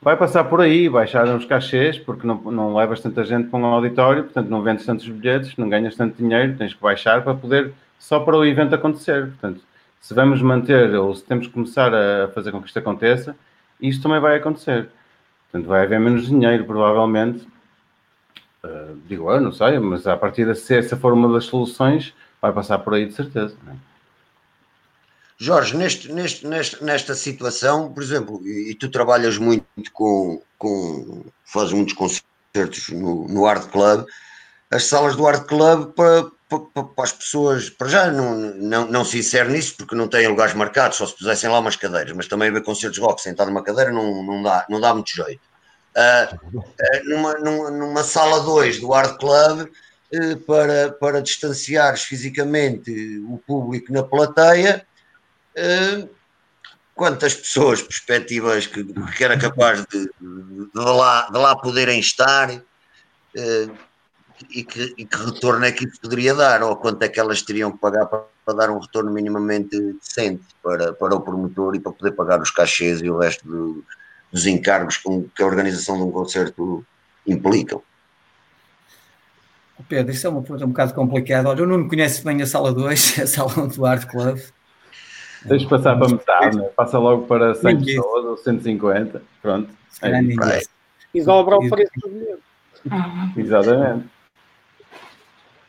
vai passar por aí, baixaram os cachês, porque não, não levas tanta gente para um auditório, portanto não vendes tantos bilhetes, não ganhas tanto dinheiro, tens que baixar para poder, só para o evento acontecer. Portanto, se vamos manter ou se temos que começar a fazer com que isto aconteça, isto também vai acontecer. Portanto, vai haver menos dinheiro, provavelmente. Uh, digo eu, não sei, mas a partir de se essa for uma das soluções, vai passar por aí de certeza. É? Jorge, neste, neste, nesta situação, por exemplo, e, e, tu trabalhas muito com, com fazes muitos concertos no, no Art Club, as salas do Art Club para, para, para, as pessoas, para já não, não, não se insere nisso porque não têm lugares marcados, só se pusessem lá umas cadeiras, mas também ver concertos rock sentado numa cadeira não, não, dá, não dá muito jeito. Uh, uh, numa, numa, numa, sala 2 do Art Club, uh, para, para distanciares fisicamente o público na plateia, quantas pessoas perspectivas que, que era capaz de, de, de, lá, de lá poderem estar e que, e que retorno é que isso poderia dar, ou quanto é que elas teriam que pagar para, para, dar um retorno minimamente decente para, para o promotor e para poder pagar os cachês e o resto do, dos encargos com, que a organização de um concerto implicam. Pedro, isso é uma pergunta um bocado complicada. Olha, eu não conheço bem a sala 2, a sala do Art Club. Tens de passar para metade, né? passa logo para 100 pessoas ou 150. Pronto. É, e dobra o preço do bilhete. Exatamente.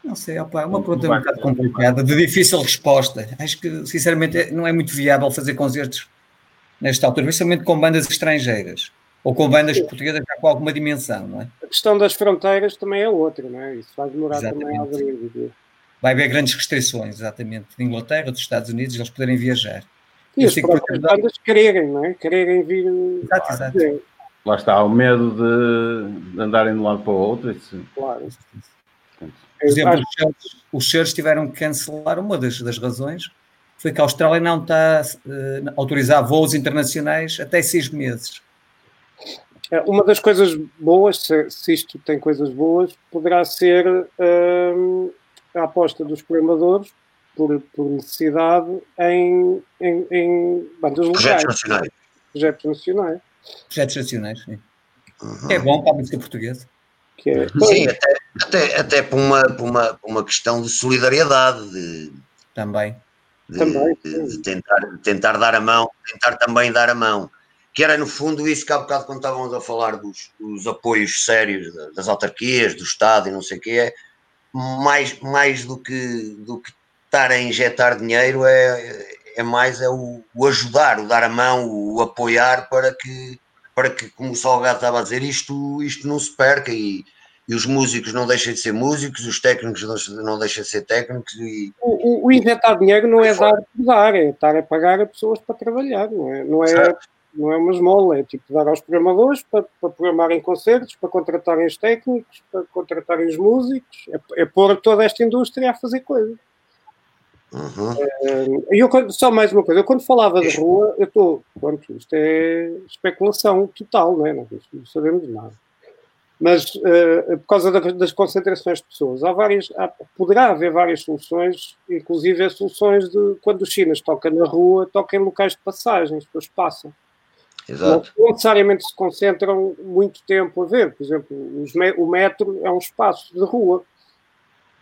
Não sei, opa, é uma pergunta um bocado complicada, de difícil resposta. Acho que, sinceramente, não é muito viável fazer concertos nesta altura, principalmente com bandas estrangeiras ou com bandas portuguesas já com alguma dimensão, não é? A questão das fronteiras também é outra, não é? Isso vai demorar exatamente. também a abrir. Vai haver grandes restrições, exatamente, de Inglaterra, dos Estados Unidos, eles poderem viajar. E as próprias bandas quererem, não é? Quererem vir. Exato, exato. Lá está, o medo de andarem de um lado para o outro. Isso... Claro. Por exemplo, os Seres tiveram que cancelar uma das, das razões foi que a Austrália não está uh, a autorizar voos internacionais até seis meses. É, uma das coisas boas, se, se isto tem coisas boas, poderá ser uh, a aposta dos programadores por, por necessidade em, em, em bandas locais. Projetos nacionais. Projetos nacionais. Projetos nacionais, sim. Uhum. É bom para a música portuguesa. Que é, sim, até, até, até por, uma, por, uma, por uma questão de solidariedade. De, também. De, também. De, de tentar, tentar dar a mão, tentar também dar a mão. Que era, no fundo, isso que há bocado, quando estávamos a falar dos, dos apoios sérios das autarquias, do Estado e não sei o que é, mais, mais do, que, do que estar a injetar dinheiro, é, é mais é o, o ajudar, o dar a mão, o apoiar para que para que, como o Salgado estava a dizer, isto, isto não se perca e, e os músicos não deixem de ser músicos, os técnicos não deixem de ser técnicos. E... O, o, o injetar dinheiro não é dar por dar, é estar a pagar a pessoas para trabalhar, não é, não é, não é uma esmola, é tipo dar aos programadores para, para programarem concertos, para contratarem os técnicos, para contratarem os músicos, é, é pôr toda esta indústria a fazer coisas. Uhum. eu, só mais uma coisa, eu quando falava de rua, eu estou, pronto, isto é especulação total, não é? Não, não sabemos nada. Mas uh, por causa das concentrações de pessoas, há várias, há, poderá haver várias soluções, inclusive as soluções de quando os chinas tocam na rua, tocam em locais de passagem, as pessoas passam. Exato. Não necessariamente se concentram muito tempo a ver. Por exemplo, o metro é um espaço de rua.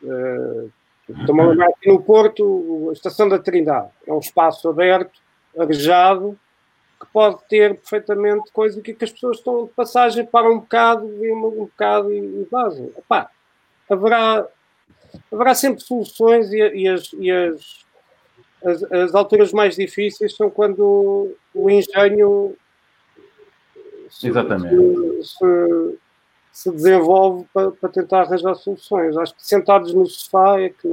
Uh, Estou-me a lembrar no Porto, a Estação da Trindade. É um espaço aberto, arejado, que pode ter perfeitamente coisa que, as pessoas estão de passagem, para um bocado, vêm um bocado e, e vazam. Epá, haverá, haverá sempre soluções e, e, as, e as, as, as, alturas mais difíceis são quando o engenho Exatamente. Se, se desenvolve para, para tentar arranjar soluções. Acho que sentados no sofá é que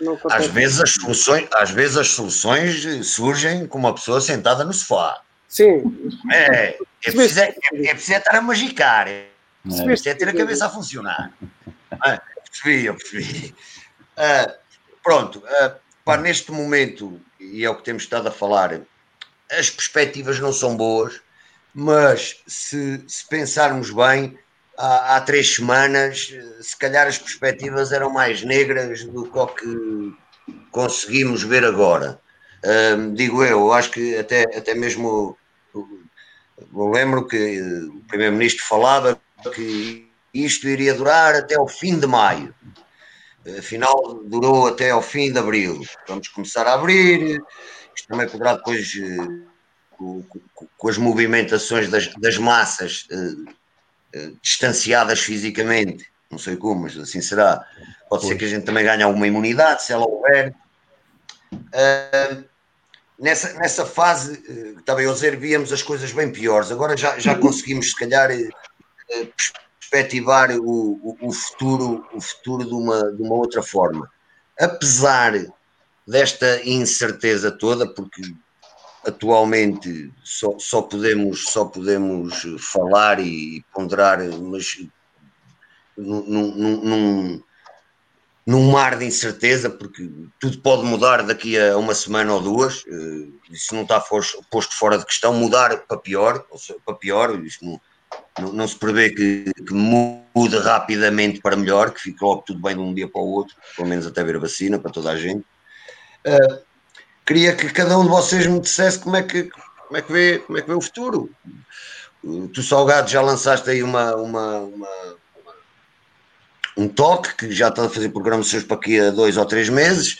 não. Às vezes, as soluções, às vezes as soluções surgem com uma pessoa sentada no sofá. Sim. É, é, preciso, é, é preciso estar a magicar. É, é preciso ter a cabeça a funcionar. Ah, percebi, eu percebi. Uh, pronto, uh, pá, neste momento, e é o que temos estado a falar, as perspectivas não são boas, mas se, se pensarmos bem, há, há, três semanas, se calhar as perspectivas eram mais negras do que o que conseguimos ver agora. Digo eu, acho que até, até mesmo eu lembro que o Primeiro-Ministro falava que isto iria durar até ao fim de maio. Afinal, durou até ao fim de abril. Vamos começar a abrir. Isto também poderá depois, com, com as movimentações das, das massas, eh, eh, distanciadas fisicamente, não sei como, mas assim será. Pode ser que a gente também ganhe alguma imunidade, se ela houver. Uh, nessa, nessa fase, uh, estava eu a dizer, víamos as coisas bem piores. Agora já, já conseguimos, se calhar, uh, perspectivar o, o, o, futuro, o futuro de, uma, de uma outra forma. Apesar desta incerteza toda, porque atualmente só, só, podemos, só podemos falar e ponderar, mas num, num, num, num mar de incerteza, porque tudo pode mudar daqui a uma semana ou duas, isso não está posto fora de questão, mudar para pior, para pior, não, não, não se prevê que, que, mude rapidamente para melhor, que fique logo tudo bem de um dia para o outro, pelo menos até ver a vacina para toda a gente. Uh, queria que cada um de vocês me dissesse como é que, como é que, vê, como é que vê o futuro. Tu, Salgado, já lançaste aí uma, uma, uma, um toque, que já está a fazer programas seus para aqui a dois ou três meses.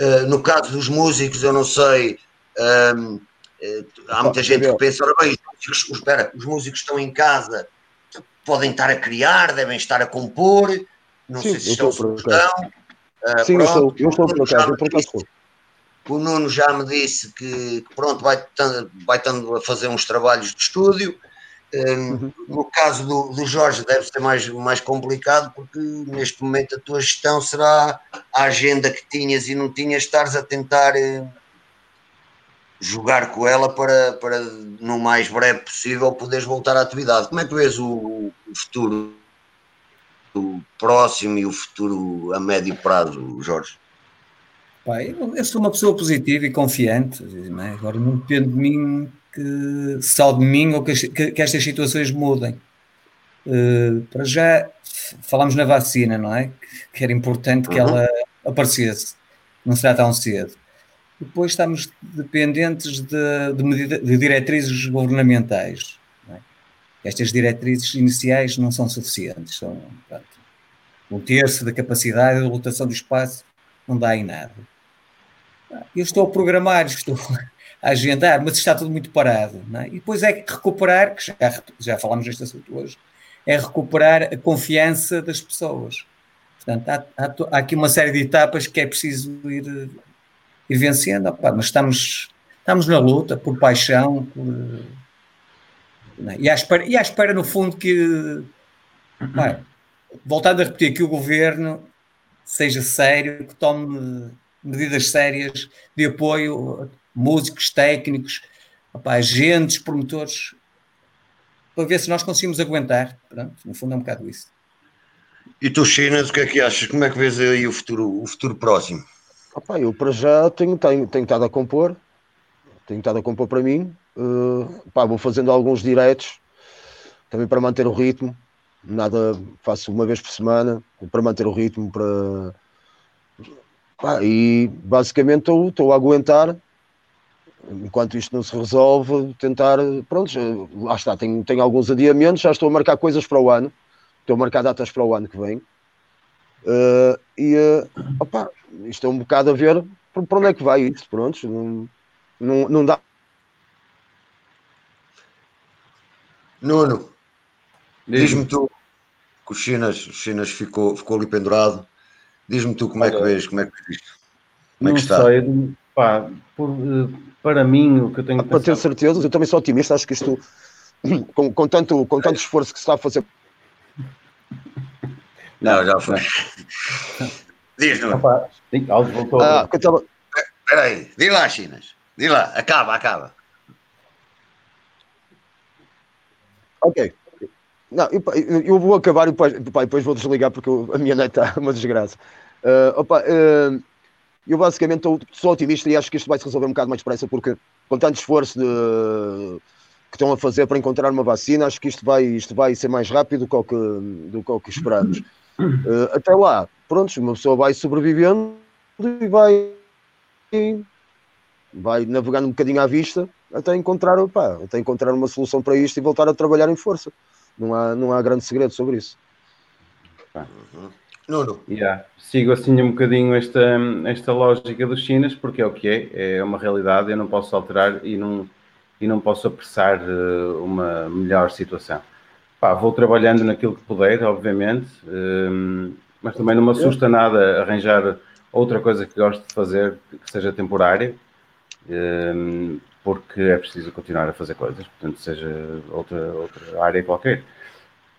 Uh, no caso dos músicos, eu não sei. Um, uh, há muita gente que pensa, ora bem, os músicos, espera, os músicos estão em casa, podem estar a criar, devem estar a compor, não Sim, sei se estão por estão. Uh, Sim, pronto, eu estou, eu estou por acaso, eu por acaso o Nuno já me disse que, pronto, vai, vai estando a fazer uns trabalhos de estúdio. Um, uhum. No caso do, do, Jorge, deve ser mais, mais complicado, porque neste momento a tua gestão será a agenda que tinhas e não tinhas, estares a tentar uh, jogar com ela para, para, no mais breve possível, poderes voltar à atividade. Como é que vês o, o futuro o próximo e o futuro a médio prazo, Jorge? Pai, eu, sou uma pessoa positiva e confiante, é? agora não depende de mim que só de mim ou que, que, que estas situações mudem. Uh, para já falamos na vacina, não é? Que era importante que uhum. ela aparecesse, não será tão cedo. Depois estamos dependentes de, de, medida, de diretrizes governamentais. É? Estas diretrizes iniciais não são suficientes. São pronto, um terço da capacidade de lotação do espaço não dá em nada. Eu estou a programar, estou a agendar, mas está tudo muito parado. É? E depois é recuperar, que já, já falámos deste assunto hoje, é recuperar a confiança das pessoas. Portanto, há, há, há aqui uma série de etapas que é preciso ir, ir vencendo, opa, mas estamos, estamos na luta por paixão, por, é? e, à espera, e à espera, no fundo, que, voltando a repetir, que o governo seja sério, que tome medidas sérias de apoio, músicos, técnicos, opa, agentes, promotores, para ver se nós conseguimos aguentar. Pronto, no fundo é um bocado isso. E tu, Chinas, o que é que achas? Como é que vês aí o futuro, o futuro próximo? Opa, eu para já tenho, tenho, tenho estado a compor, tenho estado a compor para mim, uh, pá, vou fazendo alguns diretos, também para manter o ritmo, nada, faço uma vez por semana, para manter o ritmo, para ah, e basicamente estou a aguentar enquanto isto não se resolve, tentar, pronto, lá está, tenho, tenho alguns adiamentos, já estou a marcar coisas para o ano, estou a marcar datas para o ano que vem. Uh, e uh, opa, isto é um bocado a ver para onde é que vai isto, pronto, não, não, não dá. Nuno, diz-me tu que o Chinas, o Chinas ficou, ficou ali pendurado Diz-me tu como é que vês, como é que vês isto? Como é que está? Sei, pá, por, eh, para mim, o que eu tenho Para ter certeza, eu também sou otimista, acho que isto, com, com, tanto, com tanto esforço que se está a fazer. Não, já foi. Diz, Nuno. Opa, sim, Alves voltou. Ah, eu tava- Espera aí. Diz lá, Chinas. Diz lá. Acaba, acaba. Ok. Não, eu, eu- vou acabar e depois, depois vou desligar porque a minha net está uma desgraça. Ah, opa, ah, eu basicamente sou otimista e acho que isto vai se resolver um bocado mais depressa porque com tanto esforço de- que estão a fazer para encontrar uma vacina, acho que isto vai, isto vai ser mais rápido do que o que, do que, esperamos. Ah, até lá, pronto, uma pessoa vai sobrevivendo e vai, vai navegando um bocadinho à vista até encontrar, pá, até encontrar uma solução para isto e voltar a trabalhar em força. Não há, não há grande segredo sobre isso. Nuno. Yeah. Sigo assim um bocadinho esta, esta lógica dos chinas, porque é o que é, é uma realidade, eu não posso alterar e não, e não posso apressar eh, uma melhor situação. Pá, vou trabalhando naquilo que puder, obviamente, ehm, mas também não me assusta nada arranjar outra coisa que gosto de fazer que seja temporária, ehm, porque é preciso continuar a fazer coisas, portanto, seja outra, outra área qualquer.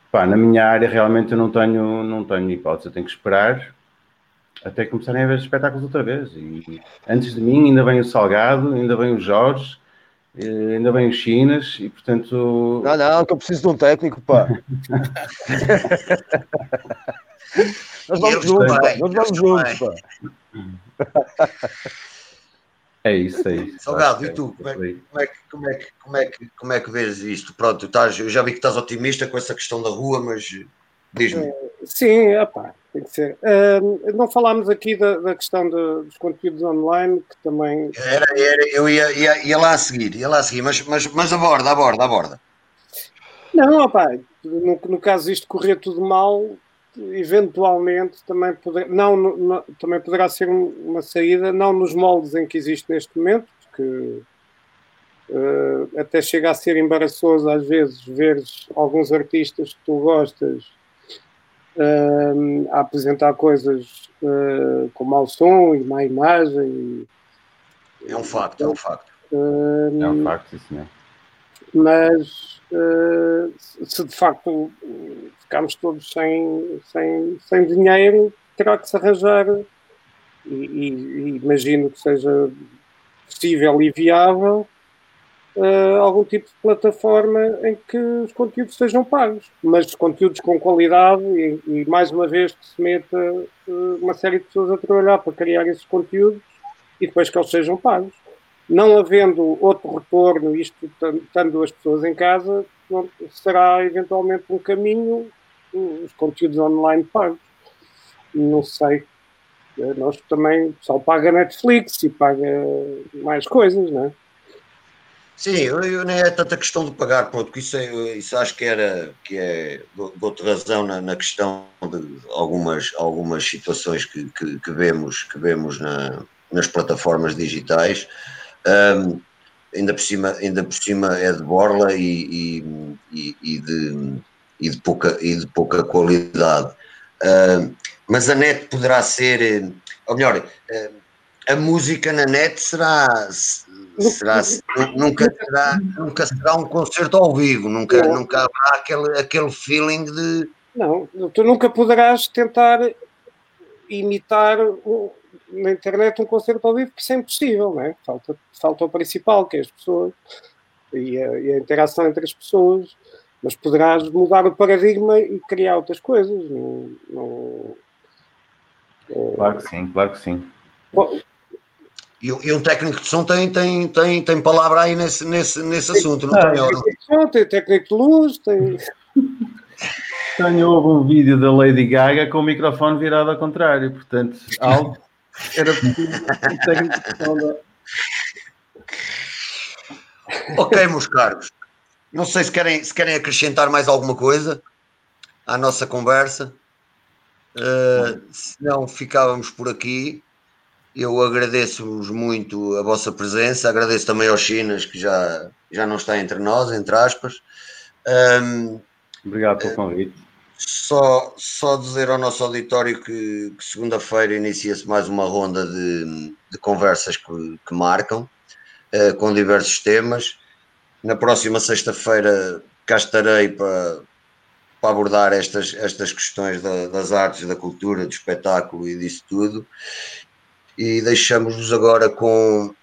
Pá, na minha área realmente eu não tenho, não tenho hipótese, eu tenho que esperar até começarem a ver espetáculos outra vez. E antes de mim ainda vem o Salgado, ainda vem o Jorge, eh, ainda vem o Chinas e portanto. Não, não, que eu preciso de um técnico, pá. Nós vamos juntos, Nós vamos juntos, pá. É isso, é isso. Salgado, e que tu? é Como é, aí. como, é que, como, é que, como, é que, como é que vês isto? Pronto, estás, eu já vi que estás otimista com essa questão da rua, mas diz-me. Sim, opá, tem que ser. Ah, não falámos aqui da, da questão de- dos conteúdos online, que também. Era, era, eu ia, ia, ia lá a seguir, ia lá a seguir, mas, mas, mas aborda, aborda, aborda. Não, opá, no, no caso isto correr tudo mal, eventualmente também, poder, não, no- também poderá ser um- uma saída, não nos moldes em que existe neste momento, porque ah, até chega a ser embaraçoso às vezes ver alguns artistas que tu gostas ah, a apresentar coisas ah, com mau som e má imagem. É um facto, é um facto. É um facto, isso, não é? Mas eh, se de facto ficarmos todos sem, sem, sem dinheiro, terá que se arranjar, e, e- e imagino que seja possível e viável, eh, algum tipo de plataforma em que os conteúdos sejam pagos, mas conteúdos com qualidade e, e, mais uma vez que se meta eh, uma série de pessoas a trabalhar para criar esses conteúdos e depois que eles sejam pagos não havendo outro retorno, isto estando as pessoas em casa, será eventualmente um caminho os conteúdos online pagos. Não sei. Eh, Nós também, pessoal paga Netflix e paga mais coisas, não é? Sim, eu, eu nem é tanta questão de pagar, pronto, isso, é, isso acho que era, que é, dou- dou-te razão na, na questão de algumas, algumas situações que, que, que vemos, que vemos na- nas plataformas digitais, Ahm, ainda, por cima, ainda por cima é de borla e, e, e- de, e, de pouca, e de pouca qualidade. Mas a net poderá ser, ou melhor, a música na net será, será nunca será, nunca será um concerto ao vivo, nunca, Não. nunca haverá aquele, aquele feeling de Não, tu nunca poderás tentar imitar um- na internet um concerto ao vivo, porque isso é impossível, não é? Falta, falta o principal, que é as pessoas e a, e a interação entre as pessoas, mas poderás mudar o paradigma e criar outras coisas. Não, não- Claro que sim, claro que sim. Bom, e, e um técnico de som tem, tem, tem, tem palavra aí nesse, nesse, nesse assunto, não Ah, tem? Bom, tem técnico de luz, tem. Tenho houve um vídeo da Lady Gaga com o microfone virado ao contrário, portanto, algo era um técnico de Ok, meus caros. Não sei se querem, se querem acrescentar mais alguma coisa à nossa conversa. Uh, se não, ficávamos por aqui. Eu agradeço-vos muito a vossa presença, agradeço também aos Chinas, que já, já não está entre nós, entre aspas. Um, Obrigado pelo convite. Só, só dizer ao nosso auditório que, que segunda-feira inicia-se mais uma ronda de, de conversas que, que marcam, eh, com diversos temas. Na próxima sexta-feira cá estarei para para abordar estas, estas questões da, das artes, da cultura, do espetáculo e disso tudo. E deixamos-vos agora com,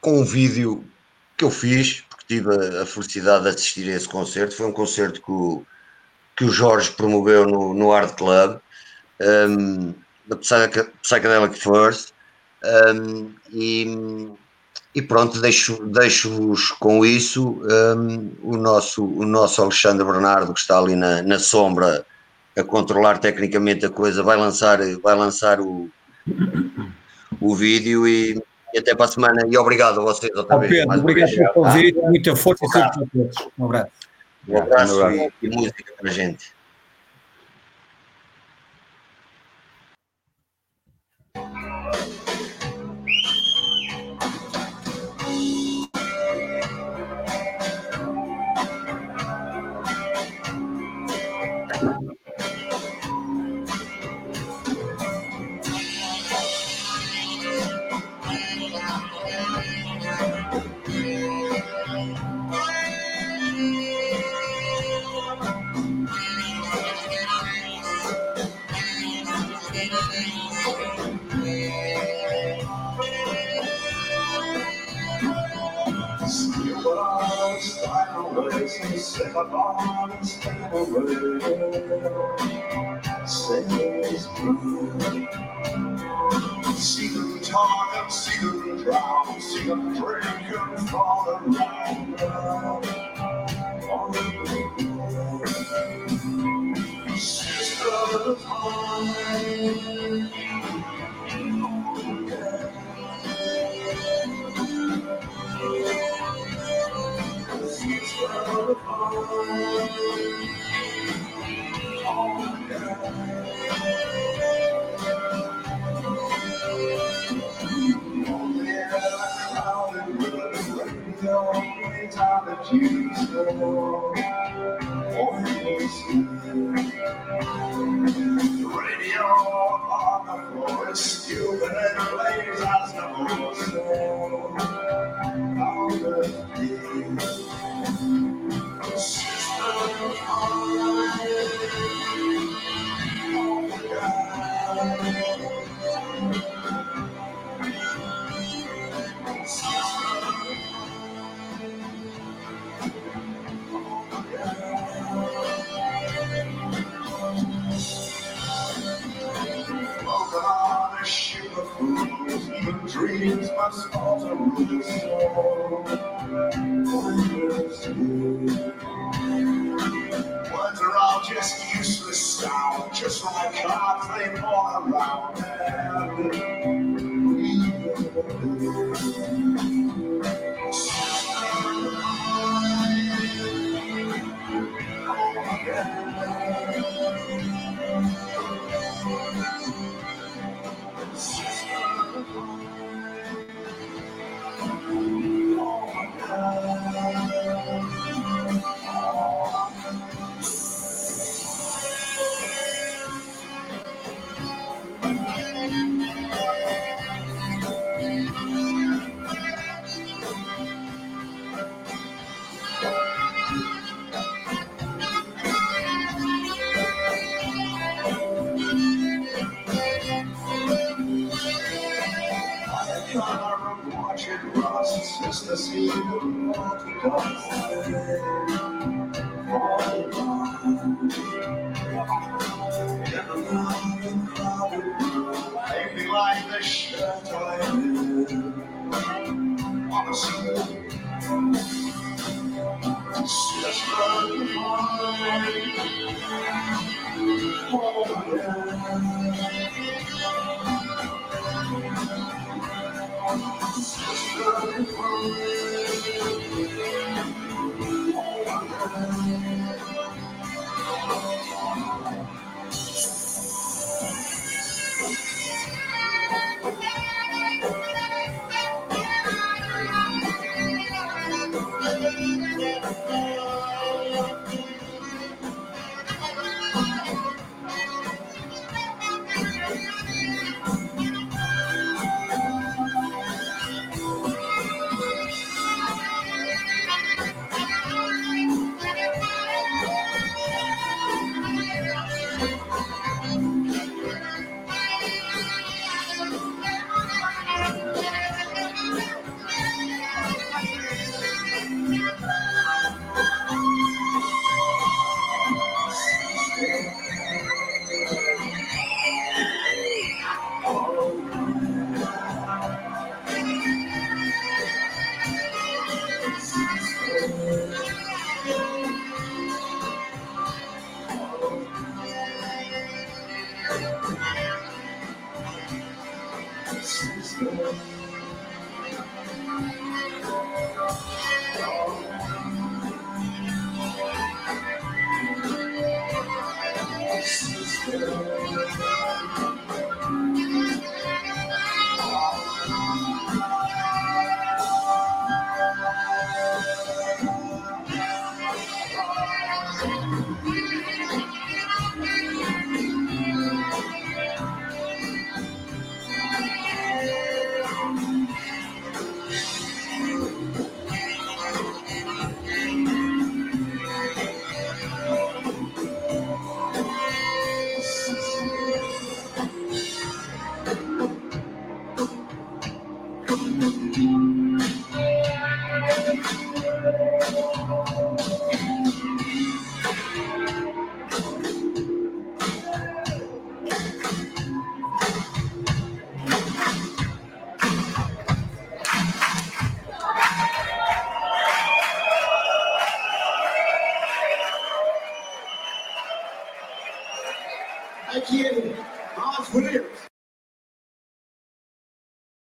com um vídeo que eu fiz, porque tive a, a, felicidade de assistir a esse concerto. Foi um concerto que o, que o Jorge promoveu no, no Art Club, um, da Psychedelic First. Um, e, e pronto, deixo-vos deixo com isso um, o, nosso, o nosso Alexandre Bernardo, que está ali na, na sombra a controlar tecnicamente a coisa, vai lançar, vai lançar o, o vídeo e, e até para a semana. E obrigado a vocês outra vez. Pedro, obrigado pelo convite, ah, muita força e a todos. Um abraço. Um e, e música para a gente. And step away. Says blue. See them talk see them drown, see them drink and fall around.